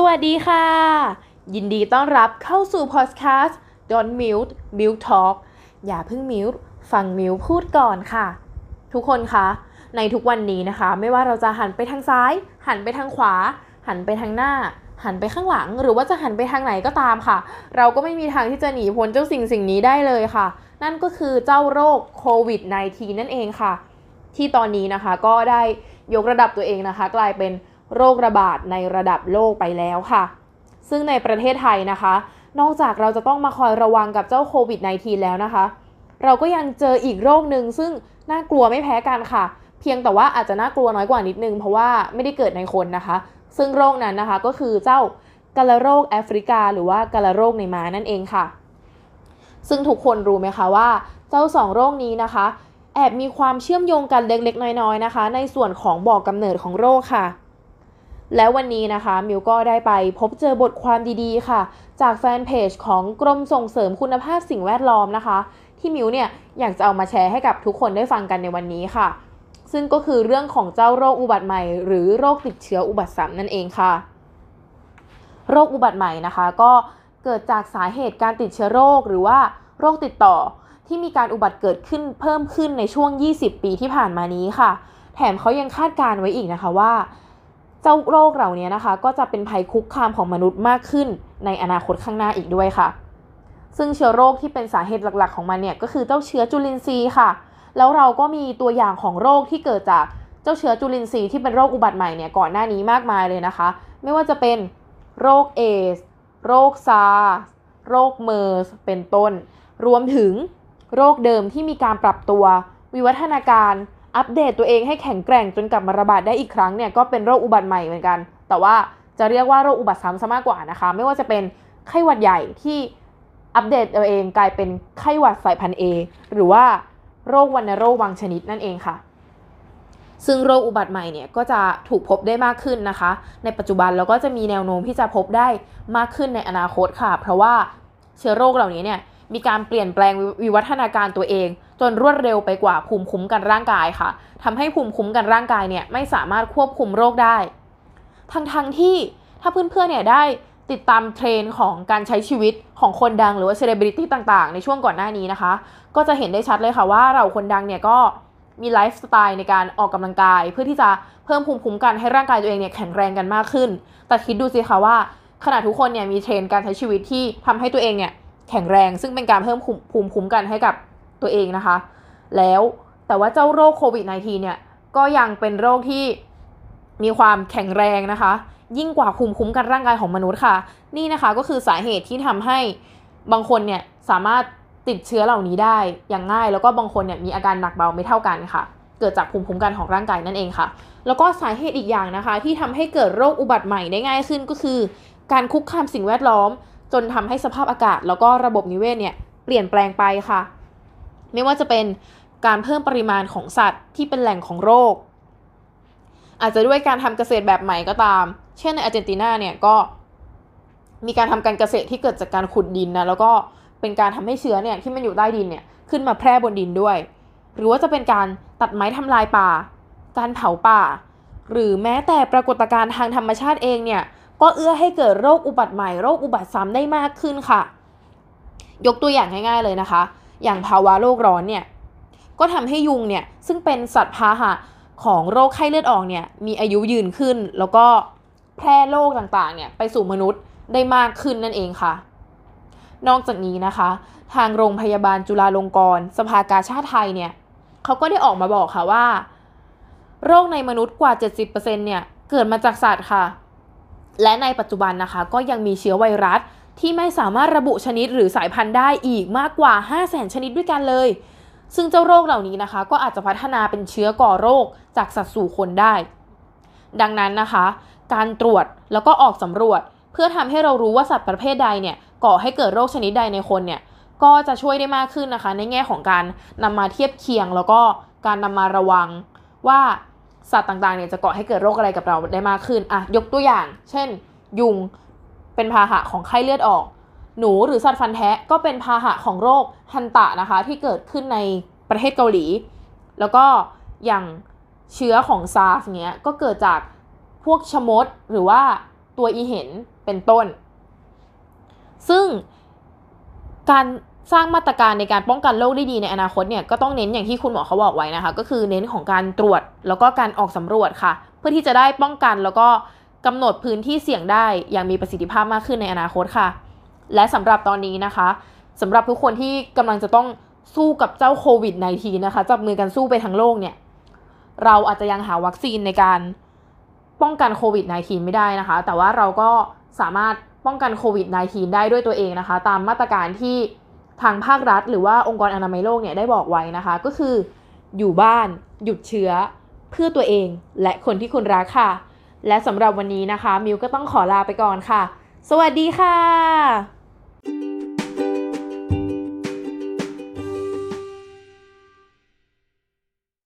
สวัสดีค่ะ ยินดีต้อนรับเข้าสู่พอดแคสต์ Don't Mute Mute Talk อย่าเพิ่งมิวฟังมิวพูดก่อนค่ะ ทุกคนคะ ในทุกวันนี้นะคะ ไม่ว่าเราจะหันไปทางซ้าย หันไปทางขวา หันไปทางหน้า หันไปข้างหลัง หรือว่าจะหันไปทางไหนก็ตามค่ะ เราก็ไม่มีทางที่จะหนีพ้นเจ้าสิ่งสิ่งนี้ได้เลยค่ะ นั่นก็คือเจ้าโรคโควิด -19 นั่นเองค่ะ ที่ตอนนี้นะคะก็ได้ยกระดับตัวเองนะคะ กลายเป็น โรคระบาดในระดับโลกไปแล้วค่ะ ซึ่งในประเทศไทยนะคะ นอกจากเราจะต้องมาคอยระวังกับเจ้าโควิด -19 แล้วนะคะ เราก็ยังเจออีกโรคหนึ่งซึ่งน่ากลัวไม่แพ้กันค่ะ เพียงแต่ว่าอาจจะน่ากลัวน้อยกว่านิดนึง เพราะว่าไม่ได้เกิดในคนนะคะ ซึ่งโรคนั้นนะคะก็คือเจ้ากาลาโรคแอฟริกา หรือว่ากาลาโรคในม้านั่นเองค่ะ ซึ่งทุกคนรู้ไหมคะว่าเจ้าสองโรคนี้นะคะ แอบมีความเชื่อมโยงกันเล็กๆ น้อยๆนะคะ ในส่วนของบอกกำเนิดของโรคค่ะ แล้ววันนี้นะคะมิวก็ได้ไปพบเจอบทความดีๆค่ะ จากแฟนเพจของกรมส่งเสริมคุณภาพสิ่งแวดล้อมนะคะ ที่มิวเนี่ยอยากจะเอามาแชร์ให้กับทุกคนได้ฟังกันในวันนี้ค่ะ ซึ่งก็คือเรื่องของเจ้าโรคอุบัติใหม่ หรือโรคติดเชื้ออุบัติซ้ำนั่นเองค่ะ โรคอุบัติใหม่นะคะ ก็เกิดจากสาเหตุการติดเชื้อโรคหรือว่าโรคติดต่อที่มีการอุบัติเกิดขึ้นเพิ่มขึ้นในช่วง 20 ปีที่ผ่านมานี้ค่ะ แถมเขายังคาดการไว้อีกนะคะว่า เจ้าโรคเหล่านี้นะคะ ก็จะเป็นภัยคุกคามของมนุษย์มากขึ้นในอนาคตข้างหน้าอีกด้วยค่ะ ซึ่งเชื้อโรคที่เป็นสาเหตุหลักๆ ของมันเนี่ยก็คือเจ้าเชื้อจุลินทรีย์ค่ะ แล้วเราก็มีตัวอย่างของโรคที่เกิดจากเจ้าเชื้อจุลินทรีย์ที่เป็นโรคอุบัติใหม่เนี่ยก่อนหน้านี้มากมายเลยนะคะ ไม่ว่าจะเป็นโรคเอดส์ โรคซาร์สโรคเมอร์สเป็นต้น รวมถึงโรคเดิมที่มีการปรับตัว วิวัฒนาการ อัปเดตตัวเองให้แข็งแกร่งจนกลับมาระบาดได้อีกครั้งเนี่ยก็เป็นโรคอุบัติใหม่เหมือนกัน แต่ว่าจะเรียกว่าโรคอุบัติซ้ำซะมากกว่านะคะ ไม่ว่าจะเป็นไข้หวัดใหญ่ที่อัปเดตตัวเองกลายเป็นไข้หวัดสายพันธุ์ A หรือว่าโรควัณโรคบางชนิดนั่นเองค่ะ ซึ่งโรคอุบัติใหม่เนี่ยก็จะถูกพบได้มากขึ้นนะคะ ในปัจจุบันแล้วก็จะมีแนวโน้มที่จะพบได้มากขึ้นในอนาคตค่ะ เพราะว่าเชื้อโรคเหล่านี้เนี่ย มีการเปลี่ยนแปลงวิวัฒนาการตัวเอง จนรวดเร็วไปกว่าภูมิคุ้มกันร่างกายค่ะทำให้ภูมิคุ้มกันร่างกายเนี่ยไม่สามารถควบคุมโรคได้ ทั้งทั้งที่ถ้าเพื่อนๆเนี่ยได้ติดตามเทรนของการใช้ชีวิตของคนดังหรือว่าเซเลบริตี้ต่างๆ ในช่วงก่อนหน้านี้นะคะ ก็จะเห็นได้ชัดเลยค่ะว่าเราคนดังเนี่ยก็มีไลฟ์สไตล์ในการออกกำลังกาย เพื่อที่จะเพิ่มภูมิคุ้มกันให้ร่างกายตัวเองเนี่ยแข็งแรงกันมากขึ้น แต่คิดดูสิคะว่าขณะทุกคนเนี่ยมีเทรนการใช้ชีวิตที่ทำให้ตัวเองเนี่ย แข็งแรงซึ่งเป็นการเพิ่มภูมิคุ้มกันให้กับตัวเองนะคะ แล้วแต่ว่าเจ้าโรคโควิด -19 เนี่ยก็ยังเป็นโรคที่มีความแข็งแรงนะคะ ยิ่งกว่าภูมิคุ้มกันร่างกายของมนุษย์ค่ะ นี่นะคะก็คือสาเหตุที่ทำให้บางคนเนี่ยสามารถติดเชื้อเหล่านี้ได้อย่างง่าย แล้วก็บางคนเนี่ยมีอาการหนักเบาไม่เท่ากันค่ะ เกิดจากภูมิคุ้มกันของร่างกายนั่นเองค่ะ แล้วก็สาเหตุอีกอย่างนะคะ ที่ทำให้เกิดโรคอุบัติใหม่ได้ง่ายขึ้นก็คือ การคุกคามสิ่งแวดล้อม จนทำให้สภาพอากาศ แล้วก็ระบบนิเวศเนี่ยเปลี่ยนแปลงไปค่ะ ไม่ว่าจะเป็นการเพิ่มปริมาณของสัตว์ที่เป็นแหล่งของโรค อาจจะด้วยการทำเกษตรแบบใหม่ก็ตาม เช่นในอาร์เจนตินาเนี่ยก็มีการทำการเกษตรที่เกิดจากการขุดดินนะแล้วก็เป็นการทำให้เชื้อเนี่ยที่มันอยู่ใต้ดินเนี่ยขึ้นมาแพร่บนดินด้วย หรือว่าจะเป็นการตัดไม้ทำลายป่า การเผาป่า หรือแม้แต่ปรากฏการณ์ทางธรรมชาติเองเนี่ย ก็เอื้อให้เกิดโรคอุบัติใหม่โรคอุบัติซ้ำได้มากขึ้นค่ะ ยกตัวอย่างง่ายๆเลยนะคะ อย่างภาวะโลกร้อนเนี่ยก็ทำให้ยุงเนี่ยซึ่งเป็นสัตว์พาหะของโรคไข้เลือดออกเนี่ยมีอายุยืนขึ้น แล้วก็แพร่โรคต่างๆเนี่ยไปสู่มนุษย์ได้มากขึ้นนั่นเองค่ะ นอกจากนี้นะคะ ทางโรงพยาบาลจุฬาลงกรณ์สภากาชาติไทยเนี่ยเขาก็ได้ออกมาบอกค่ะว่า โรคในมนุษย์กว่า 70%เนี่ยเกิดมาจากสัตว์ค่ะ และในปัจจุบันนะคะก็ยังมีเชื้อไวรัส ที่ไม่สามารถระบุชนิดหรือสายพันธุ์ได้อีกมากกว่า 5 0 0 0 0 0ชนิดด้วยกันเลย ซึ่งเจ้าโรคเหล่านี้นะคะ ก็อาจจะพัฒนาเป็นเชื้อก่อโรคจากสัตว์สู่คนได้ ดังนั้นนะคะ การตรวจแล้วก็ออกสำรวจ เพื่อทำให้เรารู้ว่าสัตว์ประเภทใดเนี่ยก่อให้เกิดโรคชนิดใดในคนเนี่ยก็จะช่วยได้มากขึ้นนะคะ ในแง่ของการนำมาเทียบเคียง แล้วก็การนำมาระวังว่า สัตว์ต่างๆเนี่ยจะก่อให้เกิดโรคอะไรกับเราได้มากขึ้นอะยกตัวอย่าง เช่น ยุงเป็นพาหะของไข้เลือดออก หนูหรือสัตว์ฟันแทะก็เป็นพาหะของโรคฮันตะนะคะที่เกิดขึ้นในประเทศเกาหลี แล้วก็อย่างเชื้อของซาร์สเนี้ยก็เกิดจากพวกชมดหรือว่าตัวอีเห็นเป็นต้น ซึ่งการ สร้างมาตรการในการป้องกันโรคได้ดีในอนาคตเนี่ยก็ต้องเน้นอย่างที่คุณหมอเขาบอกไว้นะคะ ก็คือเน้นของการตรวจแล้วก็การออกสำรวจค่ะ เพื่อที่จะได้ป้องกันแล้วก็กำหนดพื้นที่เสี่ยงได้อย่างมีประสิทธิภาพมากขึ้นในอนาคตค่ะ และสำหรับตอนนี้นะคะสำหรับทุกคนที่กำลังจะต้องสู้กับเจ้าโควิด -19 นะคะจับมือกันสู้ไปทั้งโลกเนี่ยเราอาจจะยังหาวัคซีนในการป้องกันโควิด -19 ไม่ได้นะคะ แต่ว่าเราก็สามารถป้องกันโควิด -19 ได้ด้วยตัวเองนะคะ ตามมาตรการที่ ทางภาครัฐ หรือว่าองค์กรอนามัยโลกเนี่ยได้บอกไว้นะคะ ก็คือ อยู่บ้าน หยุดเชื้อ เพื่อตัวเอง และคนที่คุณรักค่ะ และสำหรับวันนี้นะคะ มิวก็ต้องขอลาไปก่อนค่ะ สวัสดีค่ะ